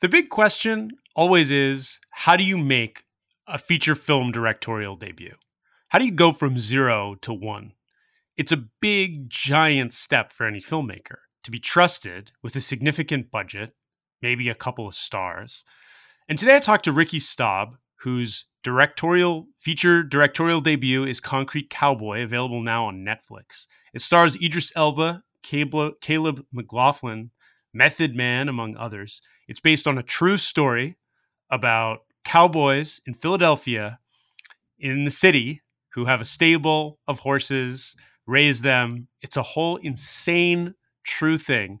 The big question always is how do you make a feature film directorial debut? How do you go from zero to one? It's a big, giant step for any filmmaker to be trusted with a significant budget, maybe a couple of stars. And today I talked to Ricky Staub, whose directorial feature directorial debut is Concrete Cowboy, available now on Netflix. It stars Idris Elba, Caleb McLaughlin, Method Man, among others. It's based on a true story about cowboys in Philadelphia in the city who have a stable of horses, raise them. It's a whole insane true thing.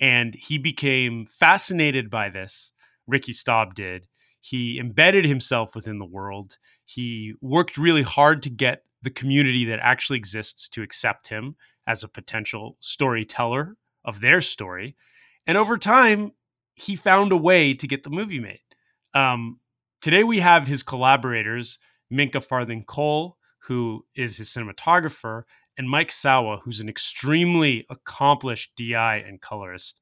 And he became fascinated by this. Ricky Staub did. He embedded himself within the world. He worked really hard to get the community that actually exists to accept him as a potential storyteller of their story. And over time, he found a way to get the movie made. Um, today, we have his collaborators, Minka Farthing-Kohl, who is his cinematographer, and Mike Sowa, who's an extremely accomplished DI and colorist.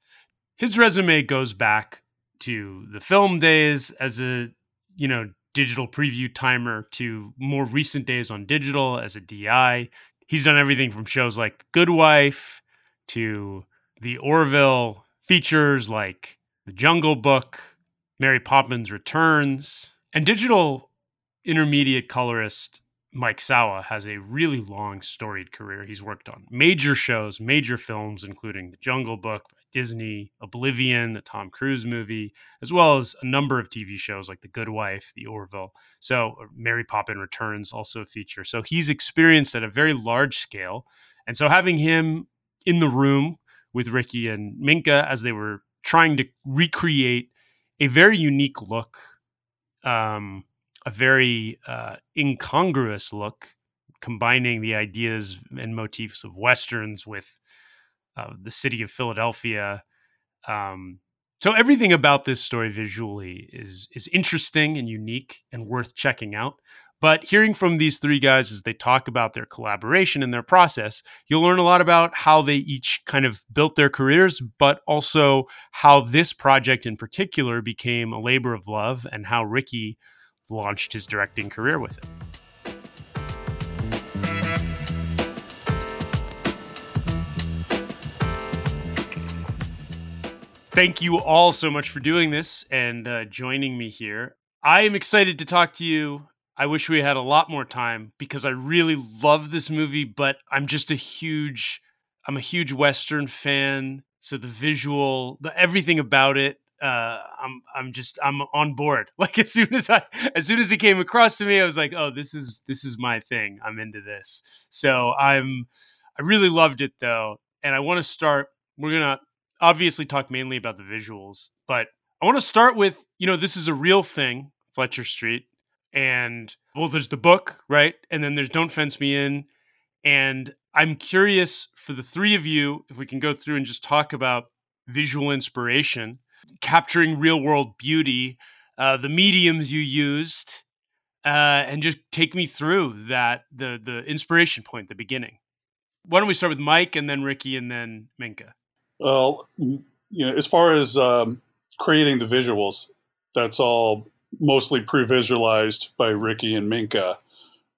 His resume goes back to the film days as a, you know, digital preview timer to more recent days on digital as a DI. He's done everything from shows like Good Wife to the Orville features like The Jungle Book, Mary Poppins Returns, and digital intermediate colorist Mike Sowa has a really long storied career. He's worked on major shows, major films, including The Jungle Book Disney, Oblivion, the Tom Cruise movie, as well as a number of TV shows like The Good Wife, The Orville. So uh, Mary Poppins Returns also a feature. So he's experienced at a very large scale. And so having him in the room with Ricky and Minka as they were trying to recreate a very unique look, um, a very uh, incongruous look, combining the ideas and motifs of westerns with uh, the city of Philadelphia. Um, so everything about this story visually is is interesting and unique and worth checking out. But hearing from these three guys as they talk about their collaboration and their process, you'll learn a lot about how they each kind of built their careers, but also how this project in particular became a labor of love and how Ricky launched his directing career with it. Thank you all so much for doing this and uh, joining me here. I am excited to talk to you I wish we had a lot more time because I really love this movie, but I'm just a huge I'm a huge western fan, so the visual, the everything about it uh I'm I'm just I'm on board. Like as soon as I as soon as it came across to me, I was like, "Oh, this is this is my thing. I'm into this." So, I'm I really loved it though, and I want to start we're to obviously talk mainly about the visuals, but I want to start with, you know, this is a real thing, Fletcher Street and well there's the book right? And then there's don't fence me in. And i'm curious for the three of you if we can go through and just talk about visual inspiration capturing real world beauty uh, the mediums you used uh, and just take me through that the the inspiration point the beginning. Why don't we start with mike and then ricky and then minka? Well you know as far as um, creating the visuals that's all mostly pre-visualized by Ricky and Minka.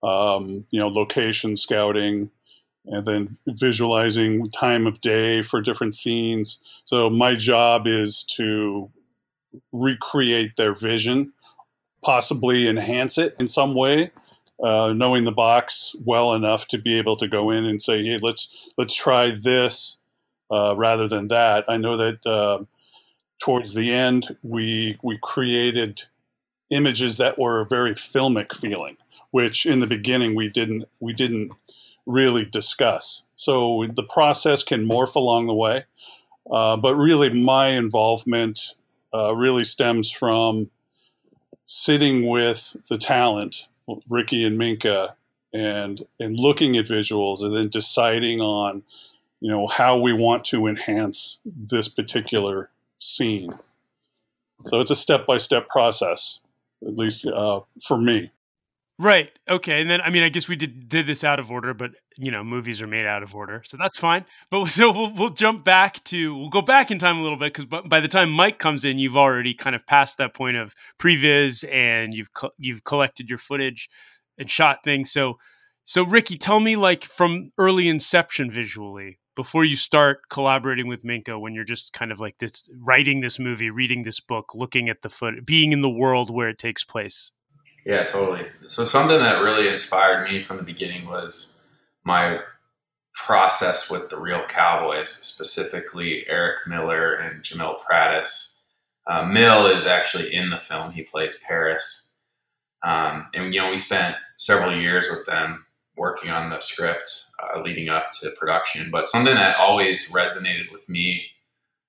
Um, you know, location scouting, and then visualizing time of day for different scenes. So my job is to recreate their vision, possibly enhance it in some way. Uh, knowing the box well enough to be able to go in and say, "Hey, let's let's try this uh, rather than that." I know that uh, towards the end, we we created images that were a very filmic feeling, which in the beginning we didn't we didn't really discuss. So the process can morph along the way, uh, but really my involvement uh, really stems from sitting with the talent, Ricky and Minka, and and looking at visuals and then deciding on you know how we want to enhance this particular scene. So it's a step by step process at least uh, for me. Right. Okay. And then I mean, I guess we did did this out of order, but you know, movies are made out of order, so that's fine. But so we'll we'll jump back to we'll go back in time a little bit because by the time Mike comes in, you've already kind of passed that point of previs and you've co- you've collected your footage and shot things. So so Ricky, tell me like from early inception visually before you start collaborating with Minka when you're just kind of like this writing this movie, reading this book, looking at the foot, being in the world where it takes place. Yeah, totally. So something that really inspired me from the beginning was my process with the real Cowboys, specifically Eric Miller and Jamil Prattis. Uh, Mill is actually in the film; he plays Paris, um, and you know we spent several years with them working on the script uh, leading up to production. But something that always resonated with me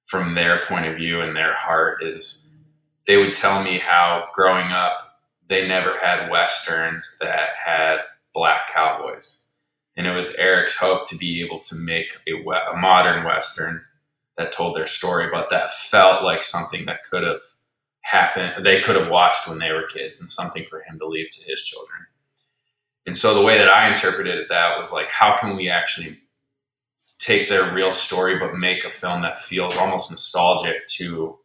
from their point of view and their heart is they would tell me how growing up they never had westerns that had black cowboys. And it was Eric's hope to be able to make a, a modern western that told their story, but that felt like something that could have happened, they could have watched when they were kids, and something for him to leave to his children. And so the way that I interpreted that was like, how can we actually take their real story, but make a film that feels almost nostalgic to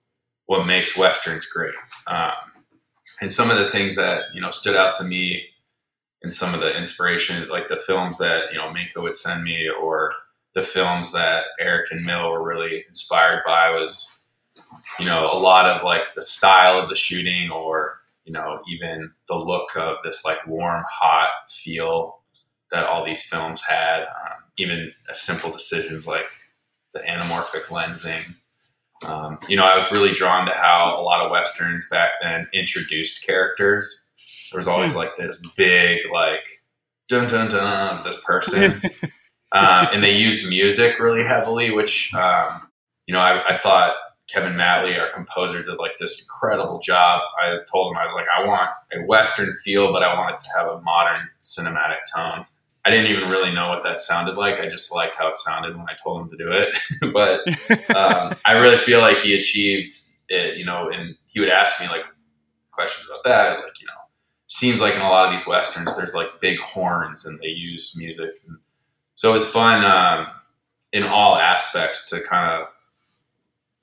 what makes westerns great? Um, and some of the things that you know stood out to me and some of the inspiration like the films that you know Minka would send me or the films that Eric and Mill were really inspired by was you know a lot of like the style of the shooting or you know even the look of this like warm hot feel that all these films had um, even simple decisions like the anamorphic lensing um, you know, I was really drawn to how a lot of westerns back then introduced characters. There was always hmm. like this big, like dun dun dun of this person, um, and they used music really heavily, which um, you know I, I, thought Kevin Matley, our composer, did like this incredible job. I told him I was like, I want a western feel, but I want it to have a modern cinematic tone. I didn't even really know what that sounded like. I just liked how it sounded when I told him to do it. but um, I really feel like he achieved it, you know, and he would ask me like questions about that. I was like, you know, seems like in a lot of these westerns, there's like big horns and they use music. And so it was fun um, in all aspects to kind of,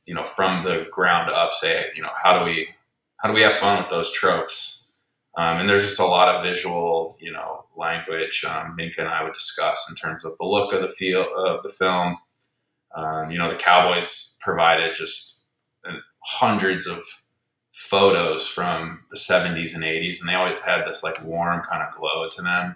you know, from the ground up say, you know, how do we, how do we have fun with those tropes? Um, and there's just a lot of visual, you know, language um, Minka and I would discuss in terms of the look of the feel of the film. Um, you know, the Cowboys provided just uh, hundreds of photos from the 70s and 80s, and they always had this like warm kind of glow to them.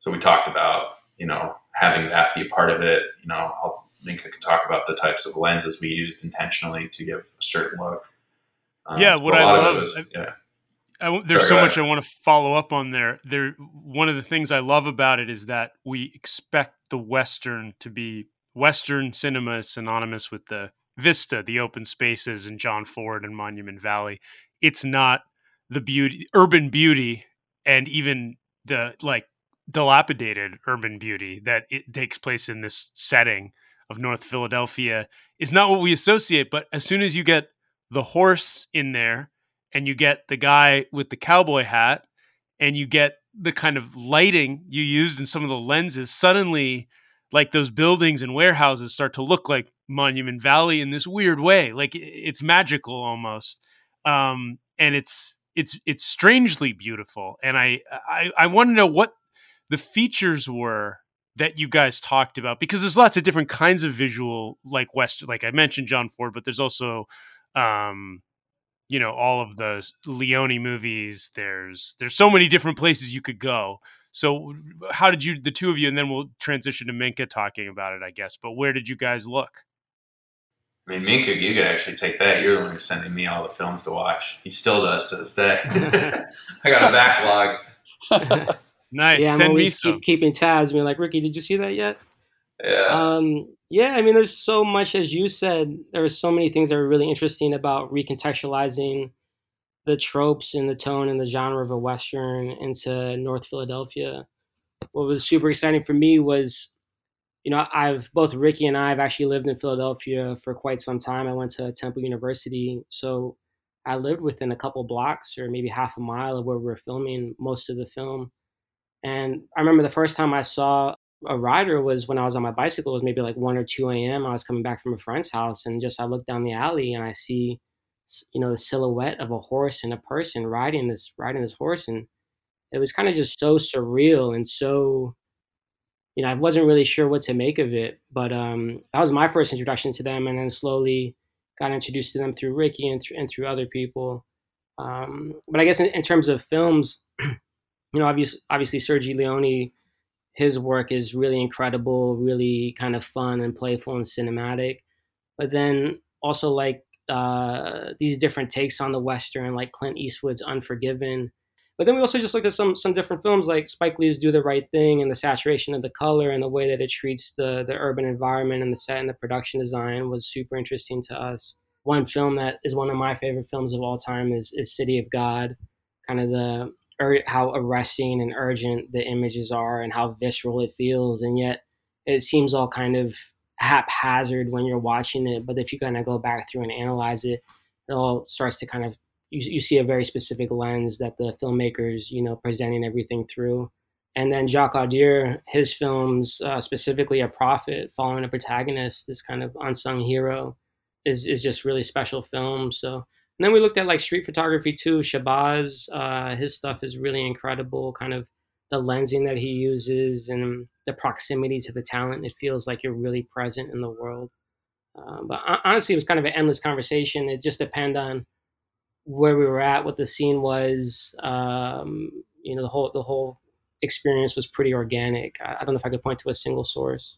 So we talked about, you know, having that be a part of it. You know, I'll, think I could talk about the types of lenses we used intentionally to give a certain look. Um, yeah, what I love, was, yeah. I, there's Sorry, so much I want to follow up on there. There, one of the things I love about it is that we expect the Western to be Western cinema is synonymous with the vista, the open spaces, and John Ford and Monument Valley. It's not the beauty, urban beauty, and even the like dilapidated urban beauty that it takes place in this setting of North Philadelphia is not what we associate. But as soon as you get the horse in there and you get the guy with the cowboy hat and you get the kind of lighting you used in some of the lenses suddenly like those buildings and warehouses start to look like monument valley in this weird way like it's magical almost um, and it's it's it's strangely beautiful and i i, I want to know what the features were that you guys talked about because there's lots of different kinds of visual like west like i mentioned john ford but there's also um you know all of the Leone movies. There's there's so many different places you could go. So how did you the two of you and then we'll transition to Minka talking about it, I guess. But where did you guys look? I mean, Minka, you could actually take that. You're the one who's sending me all the films to watch. He still does to this day. I got a backlog. nice. Yeah, I'm Send always keep, keeping tabs. Being like, Ricky, did you see that yet? Yeah. Um, yeah, I mean, there's so much, as you said, there are so many things that are really interesting about recontextualizing the tropes and the tone and the genre of a Western into North Philadelphia. What was super exciting for me was, you know, I've both Ricky and I have actually lived in Philadelphia for quite some time. I went to Temple University. So I lived within a couple blocks or maybe half a mile of where we were filming most of the film. And I remember the first time I saw a rider was when I was on my bicycle. It was maybe like 1 or 2 a.m. I was coming back from a friend's house and just I look down the alley and I see, you know, the silhouette of a horse and a person riding this riding this horse. And it was kind of just so surreal and so you know, I wasn't really sure what to make of it, but um, that was my first introduction to them, and then slowly got introduced to them through Ricky and, th- and through other people. Um, but I guess in, in, terms of films, you know, obviously, obviously Sergio Leone, his work is really incredible, really kind of fun and playful and cinematic. But then also like uh, these different takes on the western, like Clint Eastwood's Unforgiven, but then we also just looked at some some different films like Spike Lee's Do the Right Thing and the saturation of the color and the way that it treats the the urban environment and the set and the production design was super interesting to us. One film that is one of my favorite films of all time is is City of God, kind of the how arresting and urgent the images are and how visceral it feels and yet it seems all kind of haphazard when you're watching it but if you kind of go back through and analyze it it all starts to kind of you, you see a very specific lens that the filmmakers, you know, presenting everything through. And then Jacques Audiard, his films, uh, specifically A Prophet, following a protagonist, this kind of unsung hero, is, is just really special film. So, and then we looked at like street photography too. Shabazz, uh, his stuff is really incredible. Kind of the lensing that he uses and the proximity to the talent. It feels like you're really present in the world. Uh, but honestly, it was kind of an endless conversation. It just depended on where we were at, what the scene was. Um, you know, the whole the whole experience was pretty organic. I, I don't know if I could point to a single source.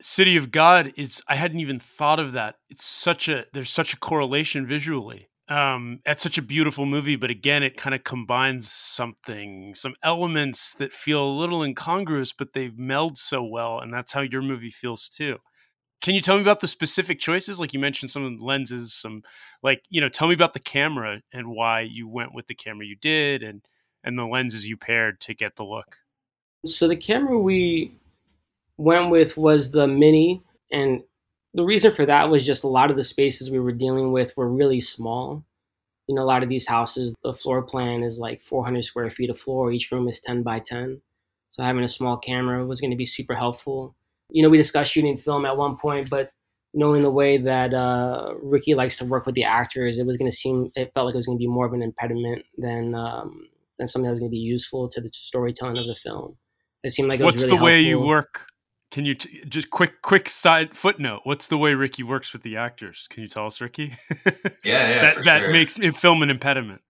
City of God is I hadn't even thought of that. It's such a there's such a correlation visually. Um, it's such a beautiful movie, but again, it kind of combines something, some elements that feel a little incongruous, but they meld so well, and that's how your movie feels too. Can you tell me about the specific choices? Like you mentioned some lenses, some like, you know, tell me about the camera and why you went with the camera you did and and the lenses you paired to get the look. So the camera we went with was the mini and the reason for that was just a lot of the spaces we were dealing with were really small. You know, a lot of these houses, the floor plan is like 400 square feet of floor. Each room is 10 by 10. So having a small camera was going to be super helpful you know, we discussed shooting film at one point, but knowing the way that uh, Ricky likes to work with the actors, it was going to seem, it felt like it was going to be more of an impediment than um, than something that was going to be useful to the storytelling of the film. It seemed like it what's really the way helpful. you work? Can you t- just quick quick side footnote? What's the way Ricky works with the actors? Can you tell us, Ricky? yeah, yeah, that that sure. makes film an impediment.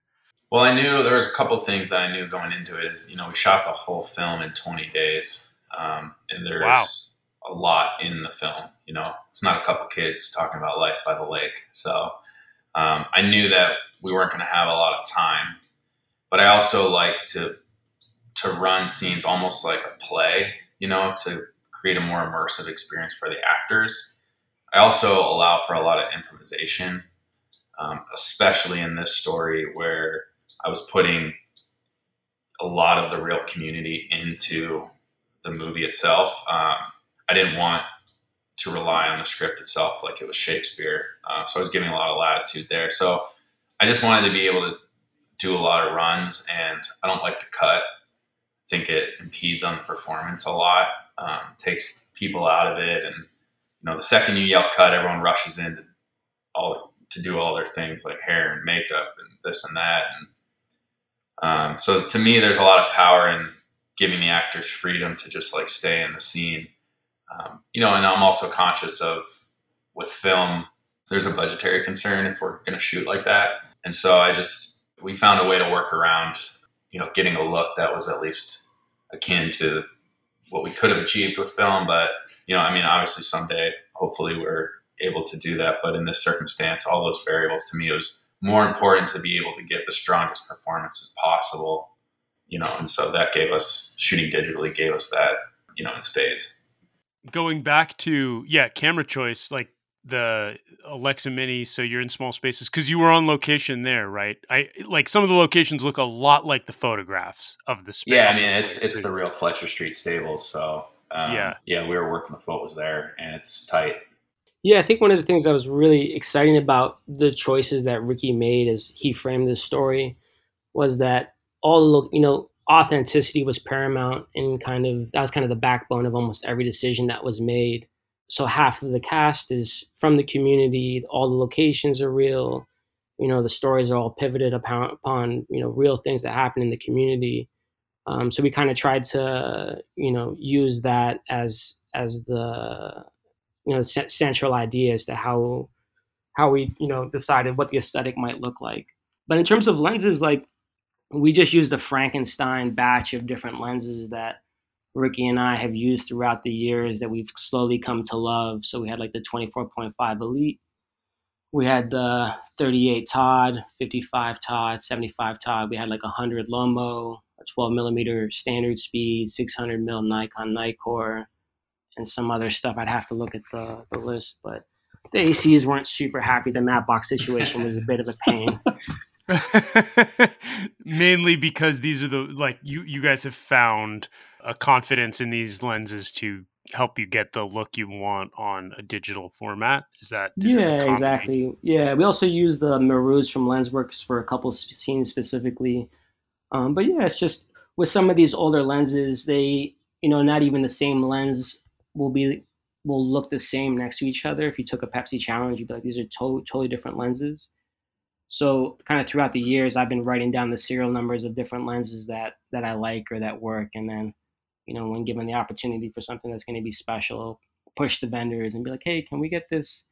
Well, I knew there was a couple things that I knew going into it. Is you know we shot the whole film in 20 days, um, and there's wow a lot in the film. You know, it's not a couple kids talking about life by the lake. So um, I knew that we weren't going to have a lot of time, but I also like to to run scenes almost like a play. You know, to create a more immersive experience for the actors. I also allow for a lot of improvisation, um, especially in this story where I was putting a lot of the real community into the movie itself. Um, I didn't want to rely on the script itself like it was Shakespeare. Uh, so I was giving a lot of latitude there. So I just wanted to be able to do a lot of runs, and I don't like to cut. I think it impedes on the performance a lot, um, takes people out of it, and you know the second you yell cut, everyone rushes in to all to do all their things like hair and makeup and this and that, and um, so to me, there's a lot of power in giving the actors freedom to just like stay in the scene. Um, you know, and I'm also conscious of with film, there's a budgetary concern if we're going to shoot like that. And so I just, we found a way to work around, you know, getting a look that was at least akin to what we could have achieved with film. But, you know, I mean, obviously someday, hopefully we're able to do that. But in this circumstance, all those variables to me, was more important to be able to get the strongest performances possible, you know, and so that gave us shooting digitally gave us that, you know, in spades going back to yeah camera choice like the alexa mini so you're in small spaces because you were on location there right? I like some of the locations look a lot like the photographs of the space. Yeah i mean it's it's the real fletcher street stables so um, yeah. yeah we were working with what was there and it's tight. Yeah, I think one of the things that was really exciting about the choices that Ricky made as he framed this story was that all the look you know authenticity was paramount and kind of that was kind of the backbone of almost every decision that was made. So half of the cast is from the community, all the locations are real, you know, the stories are all pivoted upon, upon you know, real things that happen in the community. Um, so we kind of tried to, you know, use that as as the you know central idea as to how how we you know decided what the aesthetic might look like. But in terms of lenses, like we just used a Frankenstein batch of different lenses that Ricky and I have used throughout the years that we've slowly come to love. So we had like the 24.5 Elite, we had the 38 Todd, 55 Todd, 75 Todd. We had like 100 Lomo, a 12 millimeter standard speed, 600 mil Nikon Nikkor, and some other stuff. I'd have to look at the, the list, but the ACs weren't super happy. The matte box situation was a bit of a pain. Mainly because these are the like you you guys have found a confidence in these lenses to help you get the look you want on a digital format. Is that is yeah exactly yeah we also use the Marus from Lensworks for a couple scenes specifically, um, but yeah it's just with some of these older lenses they you know not even the same lens will be will look the same next to each other. If you took a Pepsi challenge, you'd be like these are to- totally different lenses. So kind of throughout the years, I've been writing down the serial numbers of different lenses that that I like or that work, and then, you know, when given the opportunity for something that's going to be special, push the vendors and be like, hey, can we get this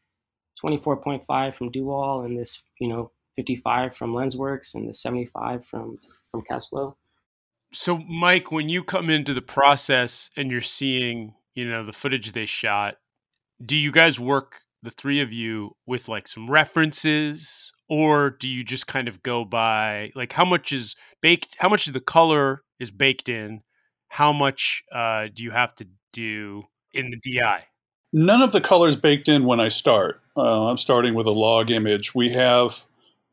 24.5 from Dual and this, you know, 55 from Lensworks and the 75 from from Keslow. So, Mike, when you come into the process and you're seeing, you know, the footage they shot, do you guys work the three of you with like some references? Or do you just kind of go by like how much is baked how much of the color is baked in? How much uh, do you have to do in the di none of the colors baked in when i start. Uh, i'm starting with a log image. We have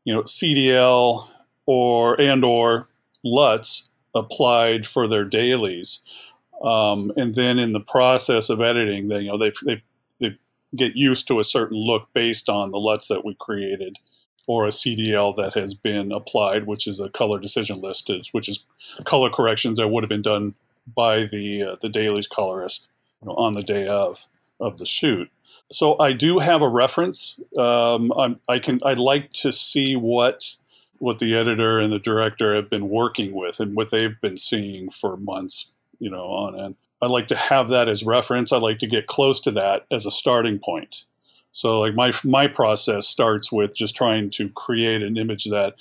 you know cdl or and or LUTs applied for their dailies um, and then in the process of editing they you know they've, they've they get used to a certain look based on the LUTs that we created or a CDL that has been applied, which is a color decision list, which is color corrections that would have been done by the uh, the dailies colorist you know, on the day of of the shoot. So I do have a reference. Um, i can I'd like to see what what the editor and the director have been working with and what they've been seeing for months, you know, on end. I'd like to have that as reference. I'd like to get close to that as a starting point. So like my my process starts with just trying to create an image that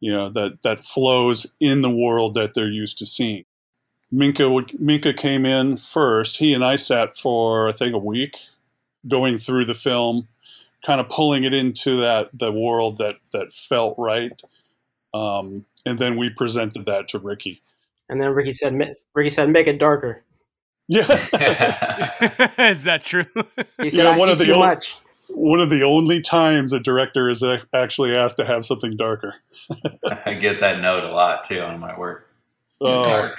you know that that flows in the world that they're used to seeing. Minka Minka came in first. He and I sat for I think a week going through the film, kind of pulling it into that the world that that felt right. Um, and then we presented that to Ricky. And then Ricky said, "Ricky said, make it darker." Yeah, is that true? He said, yeah, one of the too old, much one of the only times a director is actually asked to have something darker. I get that note a lot too on my work. Uh,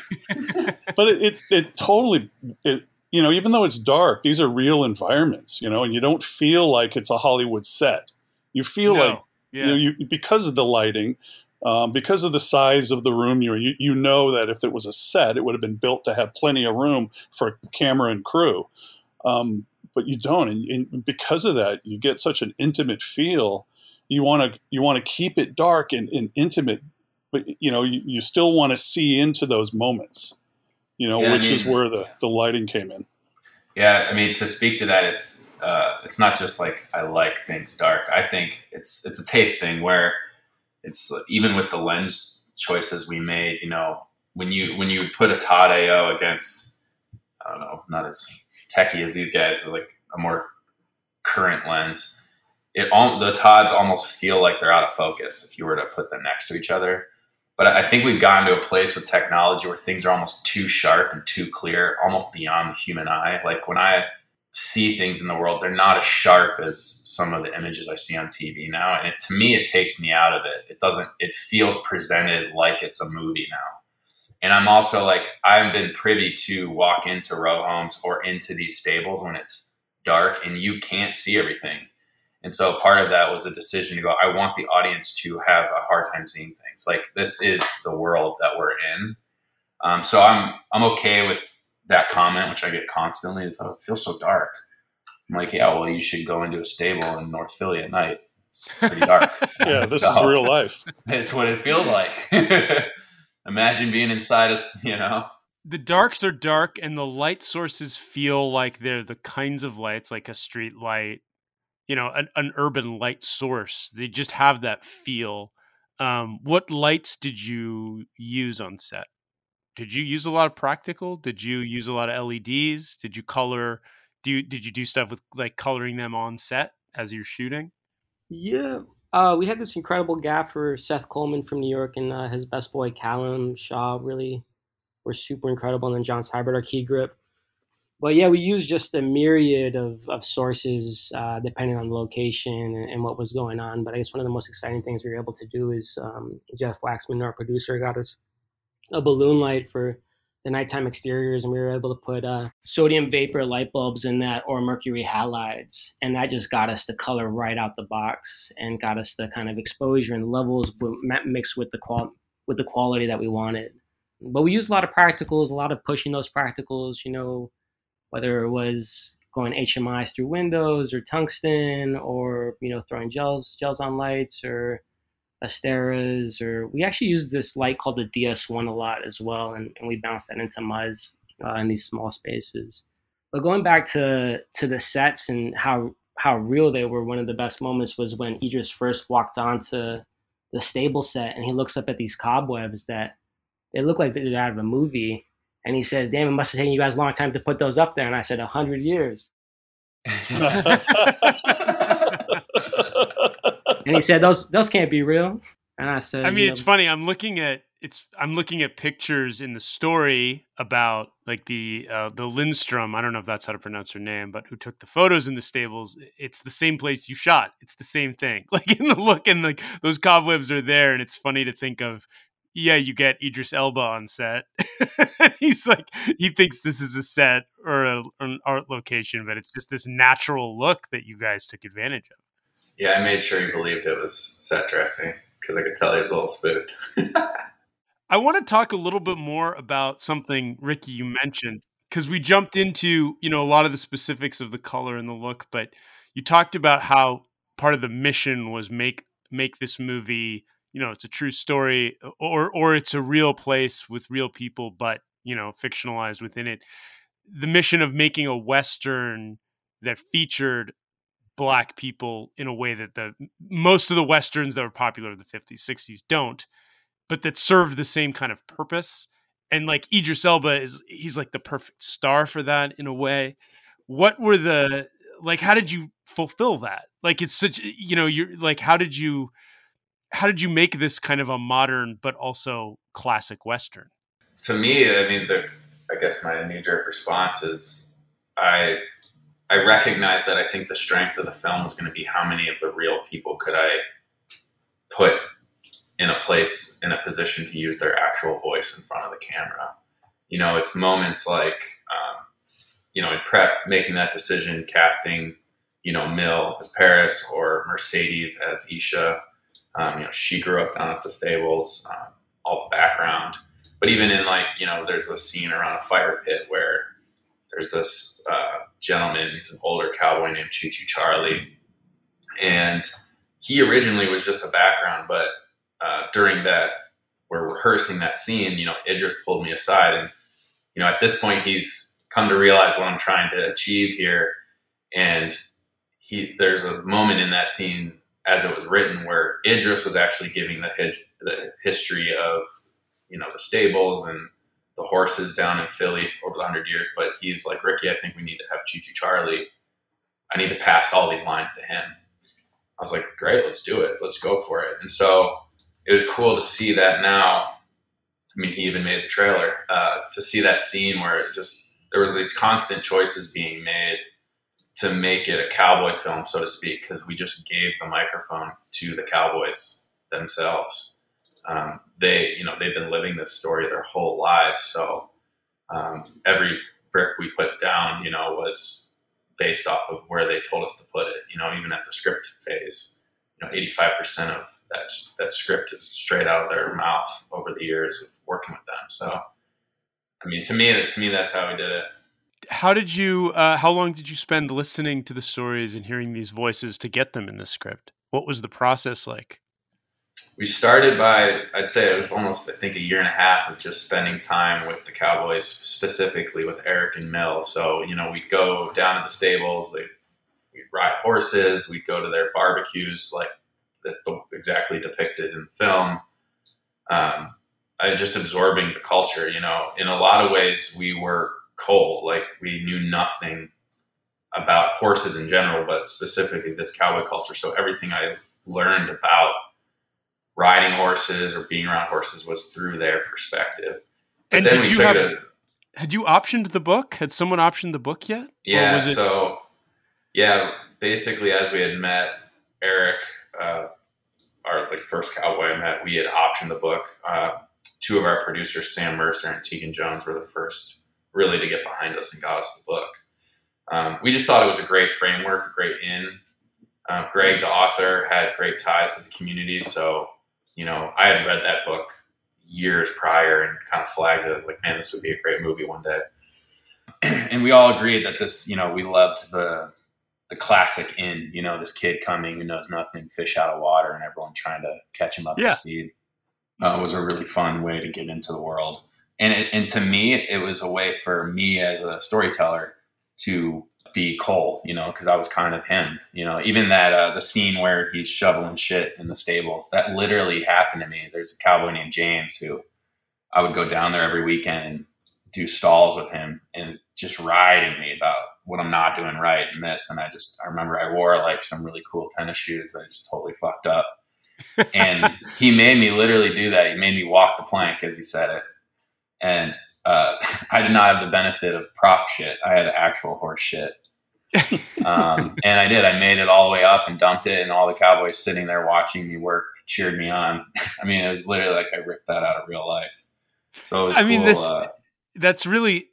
but it, it, it totally it you know even though it's dark, these are real environments, you know, and you don't feel like it's a Hollywood set. You feel no. like yeah. you know you because of the lighting, um, because of the size of the room, you, you you know that if it was a set, it would have been built to have plenty of room for camera and crew. Um, but you don't, and, and because of that, you get such an intimate feel. You want to you want to keep it dark and, and intimate, but you know you, you still want to see into those moments. You know, yeah, which I mean, is where the the lighting came in. Yeah, I mean, to speak to that, it's uh, it's not just like I like things dark. I think it's it's a taste thing where it's even with the lens choices we made. You know, when you when you put a Todd AO against I don't know, not as techie as these guys, like a more current lens, it all the Todds almost feel like they're out of focus if you were to put them next to each other. But I think we've gotten to a place with technology where things are almost too sharp and too clear, almost beyond the human eye. Like when I see things in the world, they're not as sharp as some of the images I see on TV now. And it, to me, it takes me out of it. It doesn't, it feels presented like it's a movie now. And I'm also like, I've been privy to walk into row homes or into these stables when it's dark and you can't see everything. And so part of that was a decision to go, I want the audience to have a hard time seeing things. Like this is the world that we're in. Um, so I'm I'm okay with that comment, which I get constantly. It's oh, it feels so dark. I'm like, yeah, well, you should go into a stable in North Philly at night. It's pretty dark. yeah, this so, is real life. It's what it feels like. Imagine being inside us, you know. The darks are dark, and the light sources feel like they're the kinds of lights, like a street light, you know, an, an urban light source. They just have that feel. Um, what lights did you use on set? Did you use a lot of practical? Did you use a lot of LEDs? Did you color? Do you, did you do stuff with like coloring them on set as you're shooting? Yeah, uh, we had this incredible gaffer, Seth Coleman from New York, and uh, his best boy Callum Shaw really were super incredible, and then John Seibert, our key grip. But yeah, we used just a myriad of, of sources uh, depending on the location and, and, what was going on. But I guess one of the most exciting things we were able to do is um, Jeff Waxman, our producer, got us a balloon light for the nighttime exteriors, and we were able to put uh, sodium vapor light bulbs in that or mercury halides, and that just got us the color right out the box and got us the kind of exposure and levels mixed with the qual with the quality that we wanted. But we used a lot of practicals, a lot of pushing those practicals, you know, whether it was going HMIs through windows or tungsten or you know throwing gels gels on lights or Asteras, or we actually use this light called the DS1 a lot as well, and, and we bounce that into MUDs uh, in these small spaces. But going back to to the sets and how how real they were, one of the best moments was when Idris first walked onto the stable set and he looks up at these cobwebs that they look like they're out of a movie, and he says, "Damn, it must have taken you guys a long time to put those up there." And I said, "A hundred years." and he said, "Those those can't be real." And I said, "I mean, it's know, funny. I'm looking at it's I'm looking at pictures in the story about like the uh, the Lindstrom. I don't know if that's how to pronounce her name, but who took the photos in the stables? It's the same place you shot. It's the same thing. Like in the look and like those cobwebs are there, and it's funny to think of. Yeah, you get Idris Elba on set. He's like he thinks this is a set or a, an art location, but it's just this natural look that you guys took advantage of. Yeah, I made sure he believed it was set dressing because I could tell he was a little spooked. I want to talk a little bit more about something Ricky you mentioned because we jumped into you know a lot of the specifics of the color and the look, but you talked about how part of the mission was make make this movie you know it's a true story or or it's a real place with real people but you know fictionalized within it the mission of making a western that featured black people in a way that the most of the westerns that were popular in the 50s 60s don't but that serve the same kind of purpose. And like Idris Elba is he's like the perfect star for that in a way. What were the like how did you fulfill that? Like it's such you know you're like how did you how did you make this kind of a modern but also classic western? To me i mean the i guess my knee-jerk response is i I recognize that I think the strength of the film was going to be how many of the real people could I put in a place, in a position to use their actual voice in front of the camera. You know, it's moments like, um, you know, in prep, making that decision, casting, you know, Mill as Paris or Mercedes as Isha. Um, you know, she grew up down at the stables, um, all the background. But even in like, you know, there's a scene around a fire pit where there's this uh, gentleman, he's an older cowboy named Choo Choo Charlie, and he originally was just a background, but uh, during that, we're rehearsing that scene, you know, Idris pulled me aside, and you know, at this point, he's come to realize what I'm trying to achieve here, and he there's a moment in that scene as it was written where Idris was actually giving the, the history of you know the stables and the horses down in Philly over the hundred years. But he's like, Ricky, I think we need to have Choo Choo Charlie. I need to pass all these lines to him. I was like, great, let's do it. Let's go for it. And so it was cool to see that now. I mean, he even made the trailer uh, to see that scene where it just there was these constant choices being made to make it a cowboy film, so to speak, because we just gave the microphone to the cowboys themselves um, they you know they've been living this story their whole lives so um, every brick we put down you know was based off of where they told us to put it. You know, even at the script phase, you know, 85% of that that script is straight out of their mouth over the years of working with them. So, I mean, to me, to me, that's how we did it. How did you? Uh, how long did you spend listening to the stories and hearing these voices to get them in the script? What was the process like? We started by, I'd say it was almost, I think, a year and a half of just spending time with the Cowboys, specifically with Eric and Mil. So, you know, we'd go down to the stables, they, we'd ride horses, we'd go to their barbecues, like that exactly depicted in the film. Um, I just absorbing the culture. You know, in a lot of ways, we were cold. Like we knew nothing about horses in general, but specifically this cowboy culture. So everything I learned about riding horses or being around horses was through their perspective. But and did you have? A, had you optioned the book? Had someone optioned the book yet? Yeah. It- so, yeah, basically, as we had met Eric uh, our like first cowboy I met, we had optioned the book. Uh, two of our producers, Sam Mercer and Tegan Jones, were the first really to get behind us and got us the book. Um, we just thought it was a great framework, a great in. Uh, Greg, the author, had great ties to the community, so you know I had read that book years prior and kind of flagged it as like, man, this would be a great movie one day. and we all agreed that this, you know, we loved the the classic in, you know, this kid coming who knows nothing, fish out of water, and everyone trying to catch him up yeah. to speed. Uh, was a really fun way to get into the world. And it, and to me, it was a way for me as a storyteller to be Cole, you know, because I was kind of him, you know. Even that uh, the scene where he's shoveling shit in the stables that literally happened to me. There's a cowboy named James who I would go down there every weekend and do stalls with him and just riding me about what I'm not doing right and this. And I just, I remember I wore like some really cool tennis shoes that I just totally fucked up. and he made me literally do that. He made me walk the plank as he said it. And uh, I did not have the benefit of prop shit. I had actual horse shit. Um, and I did. I made it all the way up and dumped it, and all the cowboys sitting there watching me work cheered me on. I mean, it was literally like I ripped that out of real life. So I cool. mean, this uh, that's really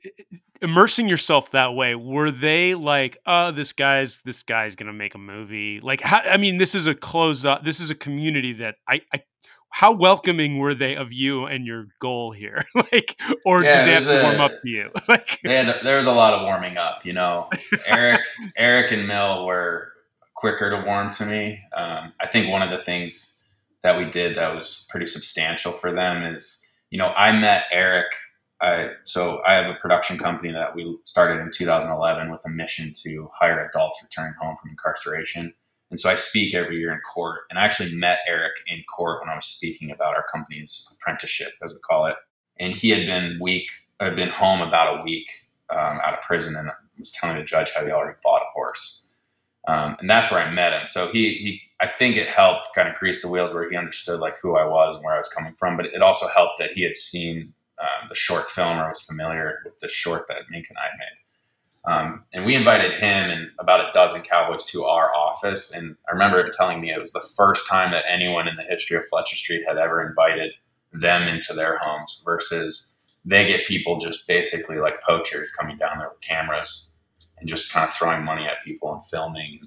immersing yourself that way were they like oh this guy's this guy's gonna make a movie like how, i mean this is a closed up this is a community that I, I how welcoming were they of you and your goal here? Like or yeah, did they have to warm up to you? Like had, there was a lot of warming up you know? Eric eric and mil were quicker to warm to me. Um, i think one of the things that we did that was pretty substantial for them is you know i met eric I, so I have a production company that we started in 2011 with a mission to hire adults returning home from incarceration. And so I speak every year in court. And I actually met Eric in court when I was speaking about our company's apprenticeship, as we call it. And he had been week, had been home about a week um, out of prison, and was telling the judge how he already bought a horse. Um, and that's where I met him. So he, he, I think it helped kind of grease the wheels where he understood like who I was and where I was coming from. But it also helped that he had seen um, the short film or was familiar with the short that Mink and I had made. Um, and we invited him and about a dozen Cowboys to our office. And I remember him telling me it was the first time that anyone in the history of Fletcher Street had ever invited them into their homes versus they get people just basically like poachers coming down there with cameras and just kind of throwing money at people and filming.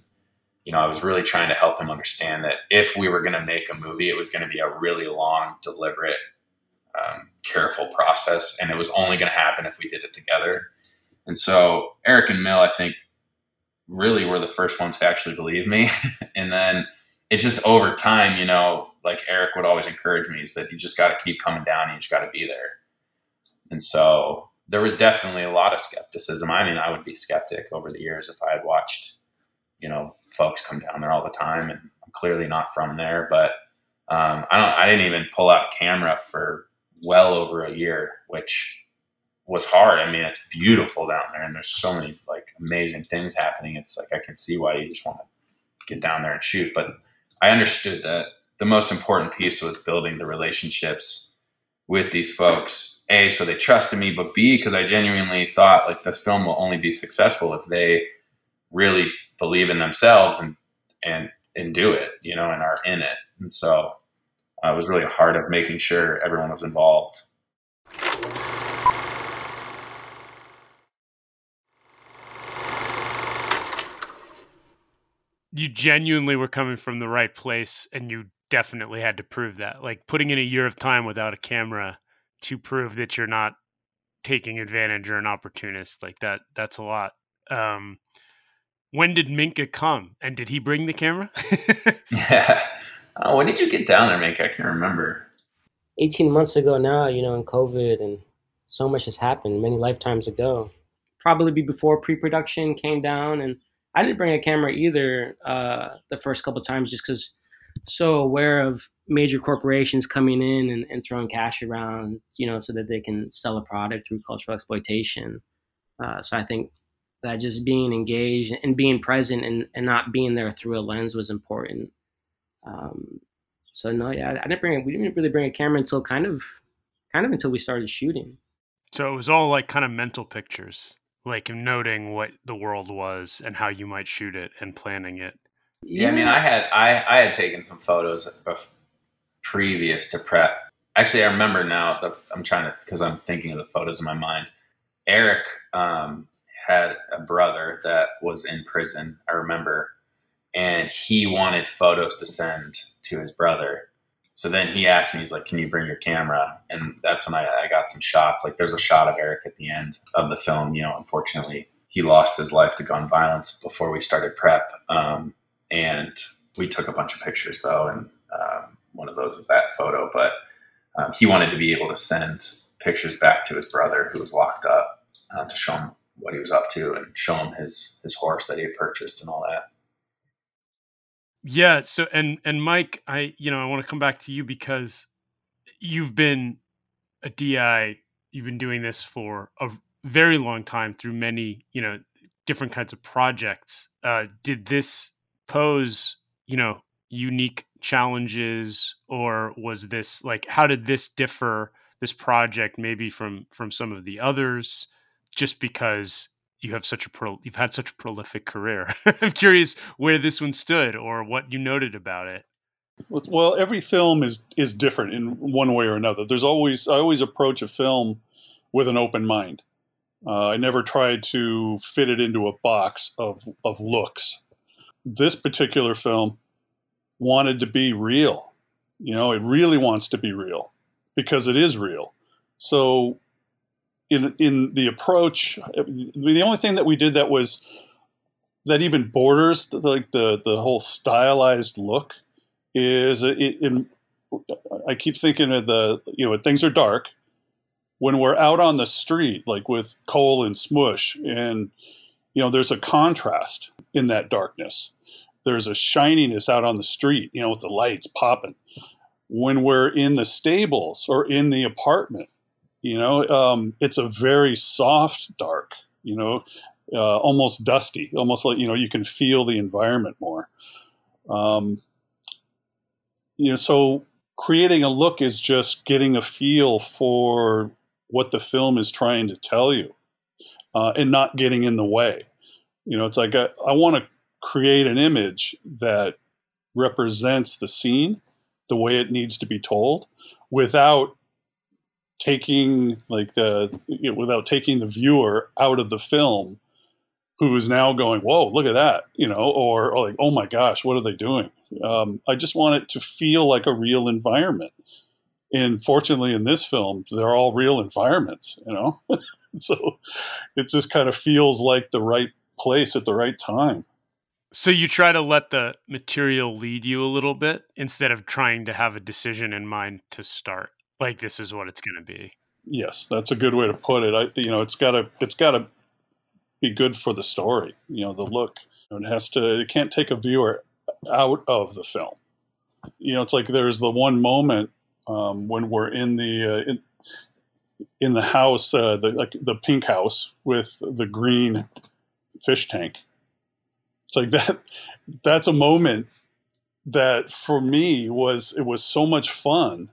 You know, I was really trying to help him understand that if we were going to make a movie, it was going to be a really long, deliberate um, careful process, and it was only going to happen if we did it together. And so Eric and Mil, I think, really were the first ones to actually believe me. and then it just over time, you know, like Eric would always encourage me. He said, "You just got to keep coming down. You just got to be there." And so there was definitely a lot of skepticism. I mean, I would be skeptic over the years if I had watched, you know, folks come down there all the time, and I'm clearly not from there. But um, I don't. I didn't even pull out camera for well over a year, which was hard. I mean, it's beautiful down there, and there's so many like amazing things happening. It's like I can see why you just want to get down there and shoot. But I understood that the most important piece was building the relationships with these folks. A, so they trusted me, but B, because I genuinely thought like this film will only be successful if they really believe in themselves and and and do it, you know, and are in it. And so uh, was really hard of making sure everyone was involved. You genuinely were coming from the right place and you definitely had to prove that. Like putting in a year of time without a camera to prove that you're not taking advantage or an opportunist like that that's a lot. Um when did Minka come and did he bring the camera? yeah. Oh, when did you get down there, Minka? I can't remember. 18 months ago now, you know, in COVID and so much has happened many lifetimes ago. Probably be before pre-production came down and I didn't bring a camera either uh, the first couple times just because so aware of major corporations coming in and, and, throwing cash around, you know, so that they can sell a product through cultural exploitation. Uh, so I think that just being engaged and being present and, and not being there through a lens was important. Um, so no, yeah, I didn't bring. We didn't really bring a camera until kind of, kind of until we started shooting. So it was all like kind of mental pictures, like noting what the world was and how you might shoot it and planning it. Yeah, I mean, I had I I had taken some photos previous to prep. Actually, I remember now. that I'm trying to because I'm thinking of the photos in my mind. Eric um, had a brother that was in prison. I remember, and he wanted photos to send to his brother. So then he asked me, he's like, "Can you bring your camera?" And that's when I, I got some shots. Like, there's a shot of Eric at the end of the film. You know, unfortunately, he lost his life to gun violence before we started prep. Um, and we took a bunch of pictures though, and um, one of those is that photo. But um, he wanted to be able to send pictures back to his brother who was locked up uh, to show him what he was up to and show him his his horse that he had purchased and all that. Yeah. So and and Mike, I you know I want to come back to you because you've been a DI. You've been doing this for a very long time through many you know different kinds of projects. Uh, did this pose, you know, unique challenges or was this like how did this differ this project maybe from from some of the others just because you have such a pro you've had such a prolific career. I'm curious where this one stood or what you noted about it. Well every film is is different in one way or another. There's always i always approach a film with an open mind. Uh, i never tried to fit it into a box of of looks. This particular film wanted to be real. You know, it really wants to be real because it is real. So, in in the approach, the only thing that we did that was that even borders like the the whole stylized look is uh, it, in. I keep thinking of the you know when things are dark when we're out on the street like with Cole and Smush and you know there's a contrast in that darkness there's a shininess out on the street, you know, with the lights popping. When we're in the stables or in the apartment, you know, um, it's a very soft dark, you know, uh, almost dusty, almost like, you know, you can feel the environment more. Um, you know, so creating a look is just getting a feel for what the film is trying to tell you uh, and not getting in the way. You know, it's like I, I want to create an image that represents the scene the way it needs to be told without taking like the you know, without taking the viewer out of the film who is now going whoa look at that you know or, or like oh my gosh what are they doing? Um, i just want it to feel like a real environment. And fortunately in this film they're all real environments you know? So it just kind of feels like the right place at the right time. So you try to let the material lead you a little bit instead of trying to have a decision in mind to start. Like this is what it's going to be. Yes, that's a good way to put it. I, you know, it's got to it's got to be good for the story. You know, the look. It has to. It can't take a viewer out of the film. You know, it's like there's the one moment um, when we're in the uh, in, in the house, uh, the like the pink house with the green fish tank it's like that. That's a moment that for me was it was so much fun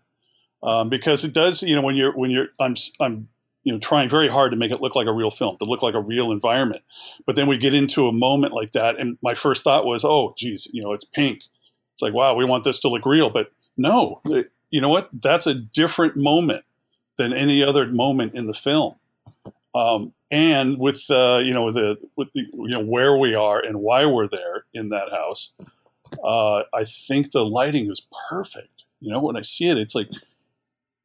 um, because it does. You know, when you're when you're I'm I'm you know trying very hard to make it look like a real film, to look like a real environment. But then we get into a moment like that, and my first thought was, oh, geez, you know, it's pink. It's like, wow, we want this to look real, but no, you know what? That's a different moment than any other moment in the film. Um, and with uh, you know the with the you know where we are and why we're there in that house, uh, I think the lighting is perfect. You know, when I see it, it's like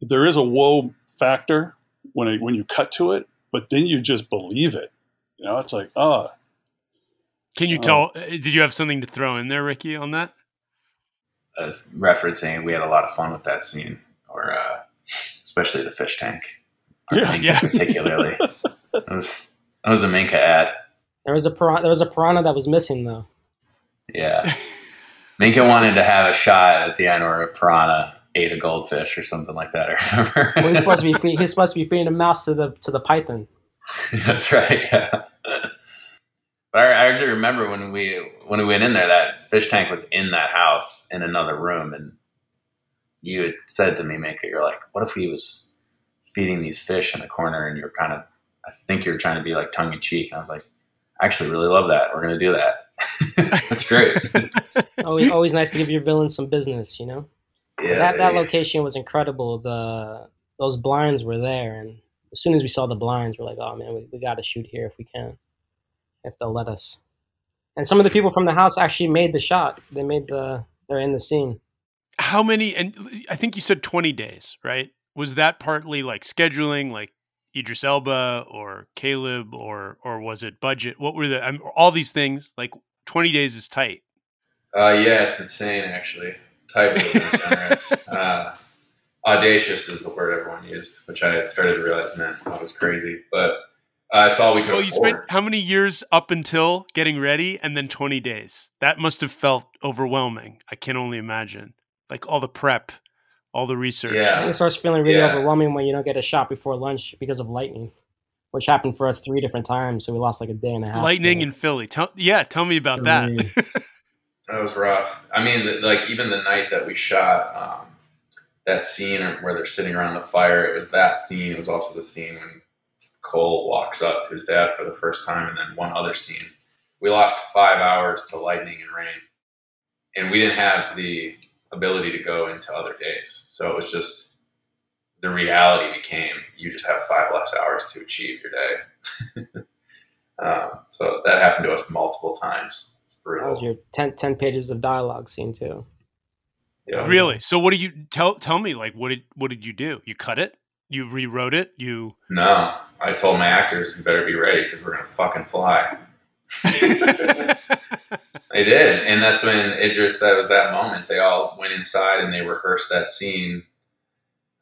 there is a whoa factor when it, when you cut to it, but then you just believe it. You know, it's like ah. Can you Oh. tell? uh, Did you have something to throw in there, Ricky, on that? uh, referencing we had a lot of fun with that scene, or uh, especially the fish tank. Yeah. Yeah. particularly. that was that was a Minka add. There was a piranha, there was a piranha that was missing though. Yeah, Minka wanted to have a shot at the end where a piranha ate a goldfish or something like that. I remember. Well, he's supposed to be he's supposed to be feeding a mouse to the to the python. That's right. Yeah. But I, I actually remember when we when we went in there, that fish tank was in that house in another room, and you had said to me, Minka, you're like, "What if he was feeding these fish in a corner?" And you're kind of, I think you're trying to be like tongue in cheek. And I was like, "I actually really love that. We're gonna do that. That's great." Always, always nice to give your villains some business, you know. Yeah, that that they- location was incredible. The those blinds were there, and as soon as we saw the blinds, we're like, oh man, we, we got to shoot here if we can, if they'll let us. And some of the people from the house actually made the shot. They made the they're in the scene. How many? And I think you said twenty days, right? Was that partly like scheduling, like Idris Elba or Caleb, or or was it budget? What were the? I all these things. Like twenty days is tight. Uh, yeah, it's insane actually. Type is generous. uh, audacious is the word everyone used, which I started to realize meant I was crazy. But uh, it's all we could Well, you spent how many years up until getting ready, and then twenty days? That must have felt overwhelming. I can only imagine. Like all the prep, all the research. Yeah. it starts feeling really Yeah. overwhelming when you don't get a shot before lunch because of lightning, which happened for us three different times. So we lost like a day and a half. Lightning there. in Philly. Tell yeah, tell me about that. That was rough. I mean, like even the night that we shot um, that scene where they're sitting around the fire, it was that scene. It was also the scene when Cole walks up to his dad for the first time, and then one other scene. We lost five hours to lightning and rain, and we didn't have the ability to go into other days. So it was just the reality became you just have five less hours to achieve your day. um, so that happened to us multiple times. It's brutal. That was your 10, 10 pages of dialogue scene too. Yeah. Really? So what do you tell tell me like what did what did you do? You cut it? You rewrote it? You No, I told my actors, you better be ready because we're gonna fucking fly. They did, and that's when Idris. That was that moment. They all went inside and they rehearsed that scene.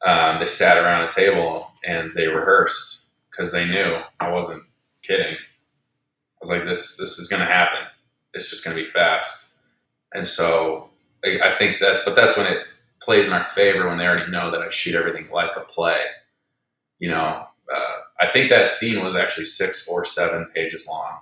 Um, they sat around a table and they rehearsed because they knew I wasn't kidding. I was like, "This, this is gonna happen. It's just gonna be fast." And so I, I think that, but that's when it plays in our favor when they already know that I shoot everything like a play. You know, uh, I think that scene was actually six or seven pages long.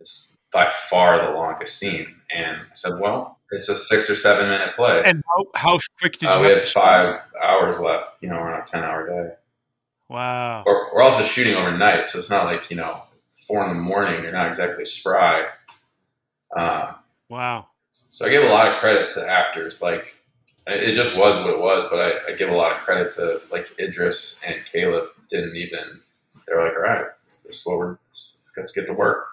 It's by far the longest scene. And I said, well, it's a six or seven minute play. and how, how quick did Uh, you we have had to five hours left. You know, we're on a 10 hour day. Wow. We're, we're also shooting overnight. So it's not like, you know, four in the morning, you're not exactly spry. Uh, Wow. so I give a lot of credit to actors. Like, it just was what it was, but I, I give a lot of credit to, like, Idris and Caleb didn't even, They're like, all right, this is what we're, let's get to work.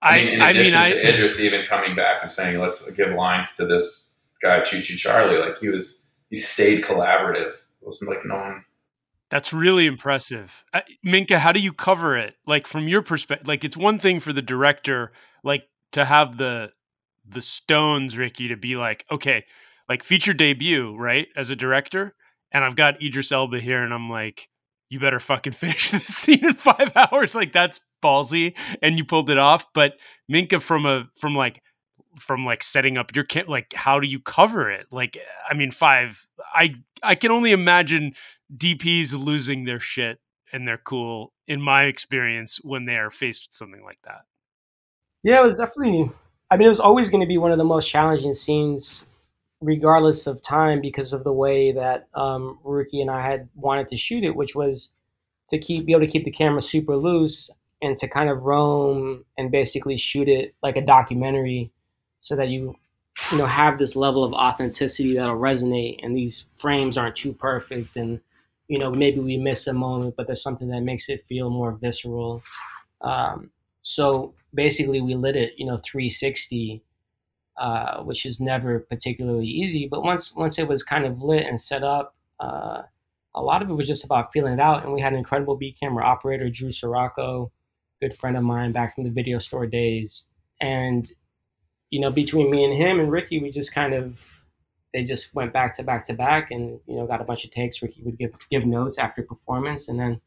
I I mean, in I mean addition I to Idris even coming back and saying, "Let's give lines to this guy, Choo Choo Charlie," like he was, he stayed collaborative. It wasn't like no one. That's really impressive. Uh, Minka, how do you cover it? Like from your perspective, like it's one thing for the director, like to have the the stones, Ricky, to be like, okay, like feature debut, right, as a director, and I've got Idris Elba here, and I'm like, you better fucking finish this scene in five hours. Like that's ballsy, and you pulled it off. But Minka, from a from like from like setting up your kit, like how do you cover it? Like, eh, I mean, five. I I can only imagine DPs losing their shit and their cool in my experience when they are faced with something like that. Yeah, it was definitely. I mean, it was always going to be one of the most challenging scenes, regardless of time, because of the way that um, Ricky and I had wanted to shoot it, which was to keep be able to keep the camera super loose and to kind of roam and basically shoot it like a documentary, so that you you know have this level of authenticity that'll resonate, and these frames aren't too perfect, and you know, maybe we miss a moment, but there's something that makes it feel more visceral. Um, so basically, we lit it, you know, 360, uh, which is never particularly easy. But once once it was kind of lit and set up, uh, a lot of it was just about feeling it out. And we had an incredible B camera operator, Drew Sirocco, good friend of mine back from the video store days. And you know, between me and him and Ricky, we just kind of they just went back to back to back and you know got a bunch of takes. Ricky would give give notes after performance, and then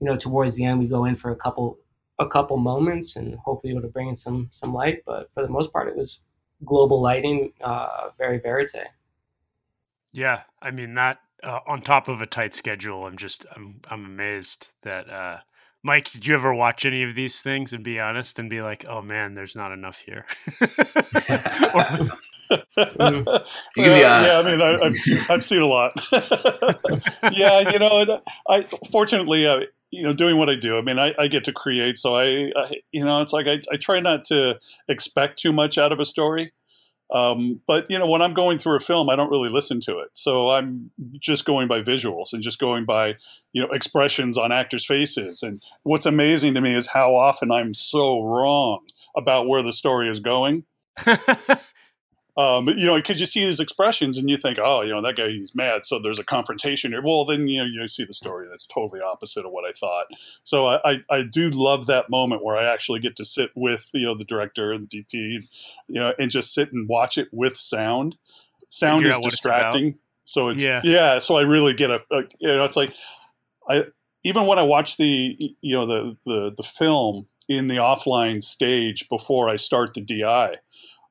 you know towards the end we go in for a couple a couple moments and hopefully able to bring in some some light. But for the most part, it was global lighting, uh, very verite. Yeah, I mean that uh, on top of a tight schedule. I'm just I'm I'm amazed that. Uh, Mike, did you ever watch any of these things and be honest and be like, "Oh man, there's not enough here"? or, Mm-hmm. you can be honest. yeah, I mean, I, have seen, I've seen a lot. yeah, you know, I fortunately, uh, you know, doing what I do, I mean, I, I get to create, so I, I, you know, it's like I, I try not to expect too much out of a story. Um, but you know, when I'm going through a film, I don't really listen to it, so I'm just going by visuals and just going by you know expressions on actors' faces. And what's amazing to me is how often I'm so wrong about where the story is going. Um, you know, because you see these expressions and you think, oh, you know, that guy he's mad, so there's a confrontation here. Well, then you know you see the story that's totally opposite of what I thought. So I, I, do love that moment where I actually get to sit with you know the director and the DP, you know, and just sit and watch it with sound. Sound is distracting, so it's yeah. yeah. So I really get a, a you know, it's like I even when I watch the you know the the the film in the offline stage before I start the DI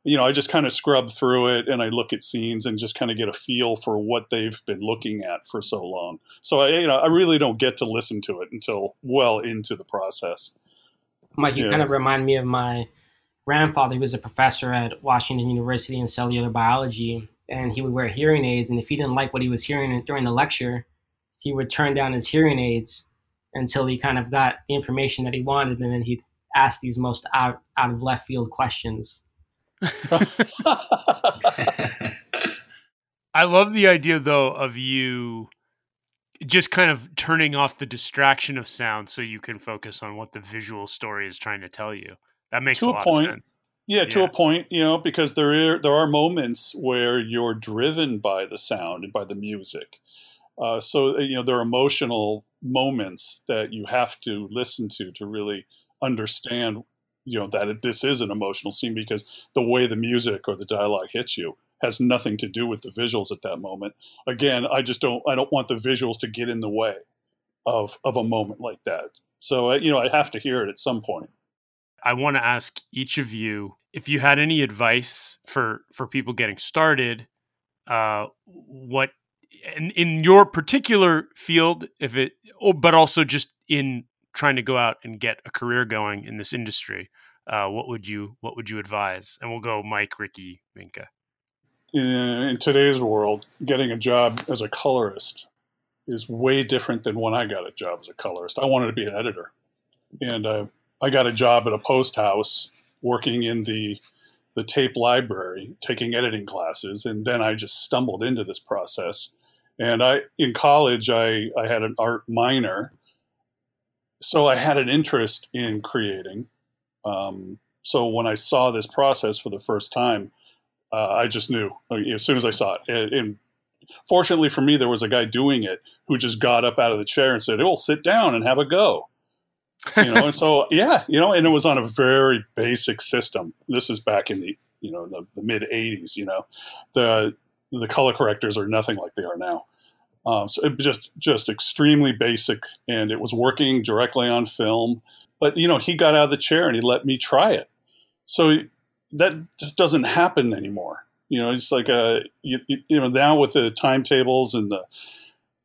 you know, I just kind of scrub through it and I look at scenes and just kind of get a feel for what they've been looking at for so long. So I, you know, I really don't get to listen to it until well into the process. Mike, you yeah. kind of remind me of my grandfather. He was a professor at Washington University in cellular biology, and he would wear hearing aids. And if he didn't like what he was hearing during the lecture, he would turn down his hearing aids until he kind of got the information that he wanted, and then he'd ask these most out, out of left field questions. I love the idea though of you just kind of turning off the distraction of sound so you can focus on what the visual story is trying to tell you. That makes to a, a point. sense. Yeah, to yeah. a point, you know, because there are, there are moments where you're driven by the sound and by the music. Uh, so you know there are emotional moments that you have to listen to to really understand you know that this is an emotional scene because the way the music or the dialogue hits you has nothing to do with the visuals at that moment. Again, I just don't I don't want the visuals to get in the way of of a moment like that. So you know I have to hear it at some point. I want to ask each of you if you had any advice for for people getting started. Uh, what in, in your particular field, if it, oh, but also just in trying to go out and get a career going in this industry, uh, what would you what would you advise? And we'll go Mike, Ricky, Minka. In, in today's world, getting a job as a colorist is way different than when I got a job as a colorist. I wanted to be an editor, and uh, I got a job at a post house working in the the tape library, taking editing classes, and then I just stumbled into this process. And I, in college, I, I had an art minor, so I had an interest in creating. Um, so when I saw this process for the first time, uh, I just knew as soon as I saw it. And, and, fortunately for me, there was a guy doing it who just got up out of the chair and said, "Oh, sit down and have a go." You know, and so yeah, you know, and it was on a very basic system. This is back in the you know the, the mid '80s. You know, the the color correctors are nothing like they are now. Um, so it just just extremely basic, and it was working directly on film. But you know, he got out of the chair and he let me try it. So that just doesn't happen anymore. You know, it's like a you, you know now with the timetables and the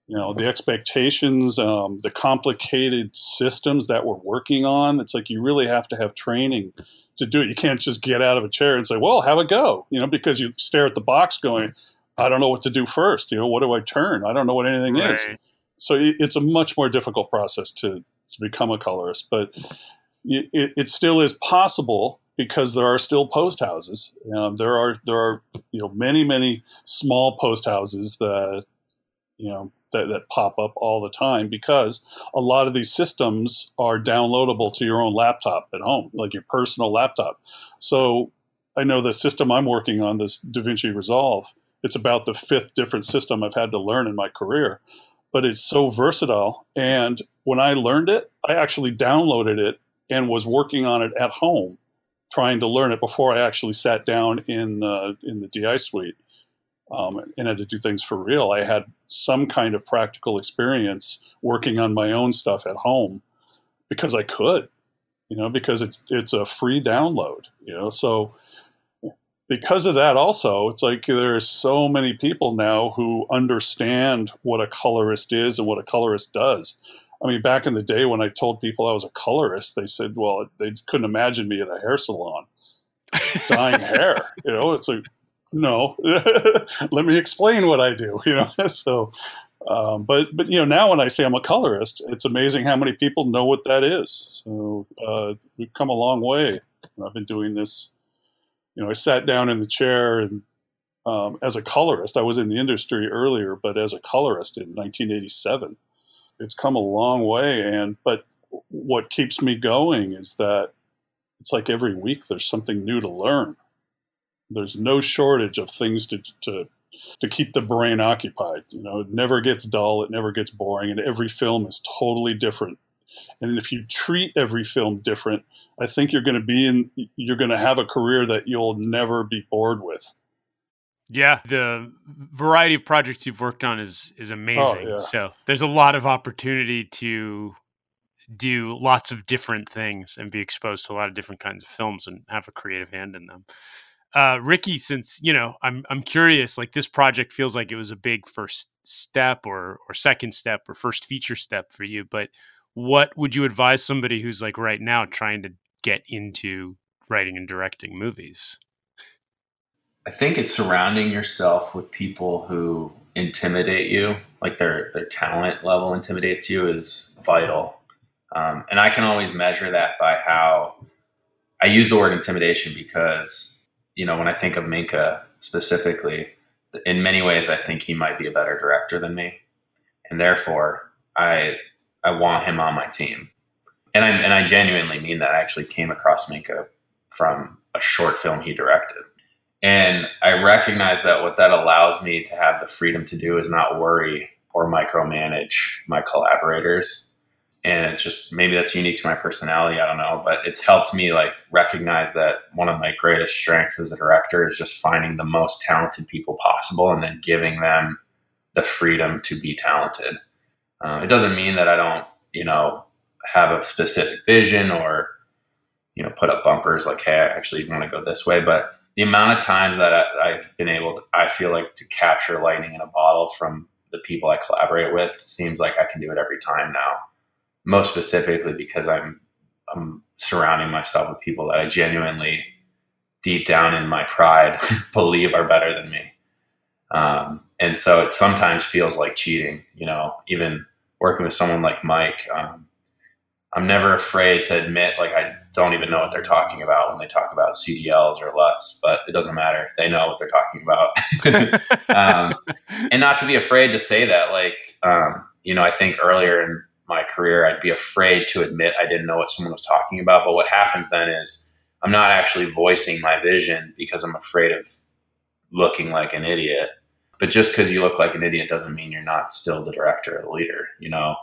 you know the expectations, um, the complicated systems that we're working on. It's like you really have to have training to do it. You can't just get out of a chair and say, "Well, have a go," you know, because you stare at the box going, I don't know what to do first. You know, what do I turn? I don't know what anything right. is. So it's a much more difficult process to, to become a colorist, but it, it still is possible because there are still post houses. Um, there are there are you know many many small post houses that you know, that, that pop up all the time because a lot of these systems are downloadable to your own laptop at home, like your personal laptop. So I know the system I'm working on, this DaVinci Resolve, it's about the fifth different system I've had to learn in my career, but it's so versatile. And when I learned it, I actually downloaded it and was working on it at home, trying to learn it before I actually sat down in uh, in the DI suite um, and had to do things for real. I had some kind of practical experience working on my own stuff at home because I could, you know, because it's it's a free download, you know. So because of that, also, it's like there are so many people now who understand what a colorist is and what a colorist does. I mean, back in the day when I told people I was a colorist, they said, well, they couldn't imagine me at a hair salon dyeing hair. You know, it's like, no, let me explain what I do. You know, so, um, but but you know, now when I say I'm a colorist, it's amazing how many people know what that is. So uh, we've come a long way. I've been doing this. You know, I sat down in the chair and um, as a colorist, I was in the industry earlier, but as a colorist in 1987 it's come a long way. And but what keeps me going is that it's like every week there's something new to learn. There's no shortage of things to to to keep the brain occupied. You know, it never gets dull, it never gets boring, and every film is totally different. And if you treat every film different, I think you're going to be in you're going to have a career that you'll never be bored with. Yeah, the variety of projects you've worked on is is oh, amazing. Oh, yeah. So there's a lot of opportunity to do lots of different things and be exposed to a lot of different kinds of films and have a creative hand in them. Uh, Ricky, since you know, I'm I'm curious. Like this project feels like it was a big first step, or or second step, or first feature step for you. But what would you advise somebody who's like right now trying to get into writing and directing movies? I think it's surrounding yourself with people who intimidate you, like their their talent level intimidates you, is vital. Um, and I can always measure that by how I use the word intimidation because you know when I think of Minka specifically, in many ways I think he might be a better director than me, and therefore I I want him on my team. And I and I genuinely mean that. I actually came across Minka from a short film he directed and I recognize that what that allows me to have the freedom to do is not worry or micromanage my collaborators. And it's just maybe that's unique to my personality. I don't know, but it's helped me like recognize that one of my greatest strengths as a director is just finding the most talented people possible and then giving them the freedom to be talented. Uh, it doesn't mean that I don't, you know, have a specific vision or, you know, put up bumpers like, hey, I actually want to go this way. But the amount of times that I, have been able to, I feel like to capture lightning in a bottle from the people I collaborate with seems like I can do it every time now. Most specifically because I'm, I'm surrounding myself with people that I genuinely, deep down in my pride, believe are better than me. Um, and so it sometimes feels like cheating, you know, even working with someone like Mike. Um, I'm never afraid to admit, like, I don't even know what they're talking about when they talk about CDLs or LUTs, but it doesn't matter. They know what they're talking about. um, and not to be afraid to say that. Like, um, you know, I think earlier in my career, I'd be afraid to admit I didn't know what someone was talking about. But what happens then is I'm not actually voicing my vision because I'm afraid of looking like an idiot. But just because you look like an idiot doesn't mean you're not still the director or the leader, you know?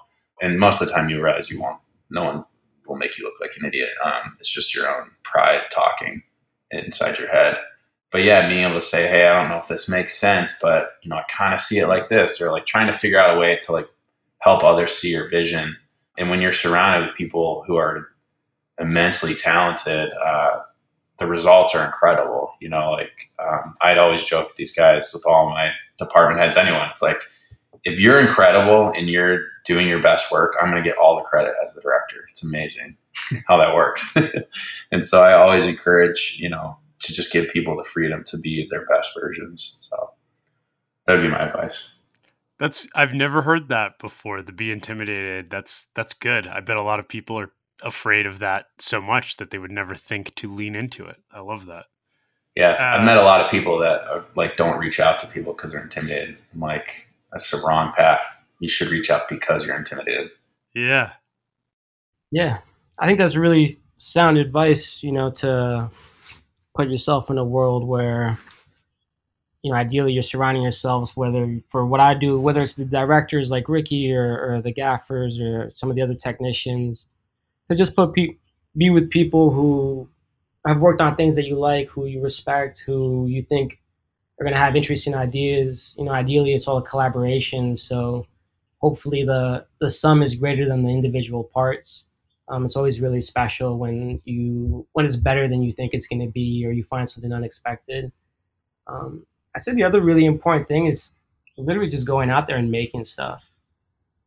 And most of the time you realize you won't, no one will make you look like an idiot. Um, it's just your own pride talking inside your head. But yeah, being able to say, "Hey, I don't know if this makes sense, but you know, I kind of see it like this," or like trying to figure out a way to like help others see your vision. And when you're surrounded with people who are immensely talented, uh, the results are incredible. You know, like um, I'd always joke with these guys, with all my department heads, anyone. It's like if you're incredible and you're doing your best work, I'm going to get all the credit as the director. It's amazing how that works. and so I always encourage, you know, to just give people the freedom to be their best versions. So that would be my advice. That's I've never heard that before. The be intimidated. That's that's good. I bet a lot of people are afraid of that so much that they would never think to lean into it. I love that. Yeah, uh, I've met a lot of people that are, like don't reach out to people because they're intimidated. I'm like, that's the wrong path. You should reach out because you're intimidated. Yeah. Yeah. I think that's really sound advice, you know, to put yourself in a world where, you know, ideally you're surrounding yourselves, whether for what I do, whether it's the directors like Ricky or, or the gaffers or some of the other technicians, to just put pe- be with people who have worked on things that you like, who you respect, who you think are going to have interesting ideas. You know, ideally it's all a collaboration. So hopefully the the sum is greater than the individual parts. Um, it's always really special when you when it's better than you think it's going to be, or you find something unexpected. Um, I say the other really important thing is literally just going out there and making stuff.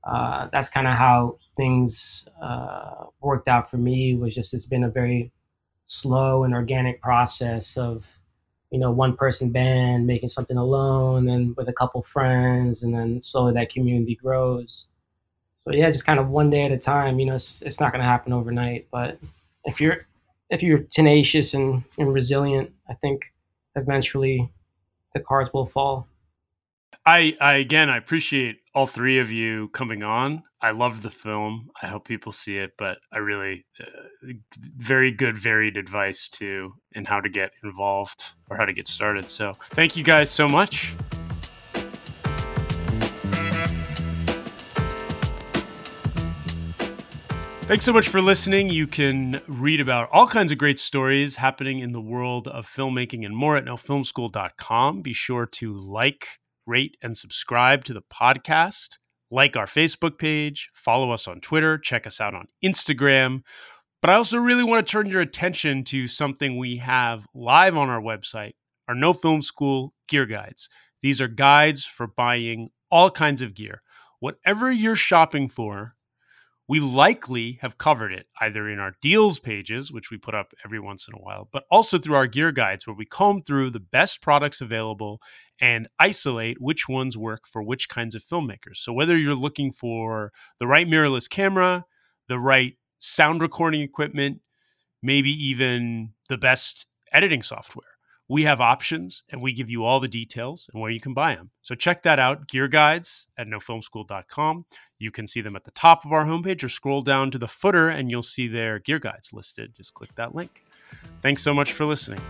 Uh, that's kind of how things uh, worked out for me. Was just it's been a very slow and organic process of you know one person band making something alone, and with a couple friends, and then slowly that community grows so yeah, just kind of one day at a time. You know, it's, it's not going to happen overnight, but if you're if you're tenacious and, and resilient, I think eventually the cards will fall. I, I again, I appreciate all three of you coming on. I love the film. I hope people see it, but I really uh, very good, varied advice too in how to get involved or how to get started. So thank you guys so much. Thanks so much for listening. You can read about all kinds of great stories happening in the world of filmmaking and more at nofilmschool.com. Be sure to like, rate, and subscribe to the podcast. Like our Facebook page, follow us on Twitter, check us out on Instagram. But I also really want to turn your attention to something we have live on our website our No Film School gear guides. These are guides for buying all kinds of gear. Whatever you're shopping for, we likely have covered it either in our deals pages, which we put up every once in a while, but also through our gear guides, where we comb through the best products available and isolate which ones work for which kinds of filmmakers. So, whether you're looking for the right mirrorless camera, the right sound recording equipment, maybe even the best editing software, we have options and we give you all the details and where you can buy them. So check that out, gear guides at nofilmschool.com. You can see them at the top of our homepage or scroll down to the footer and you'll see their gear guides listed. Just click that link. Thanks so much for listening.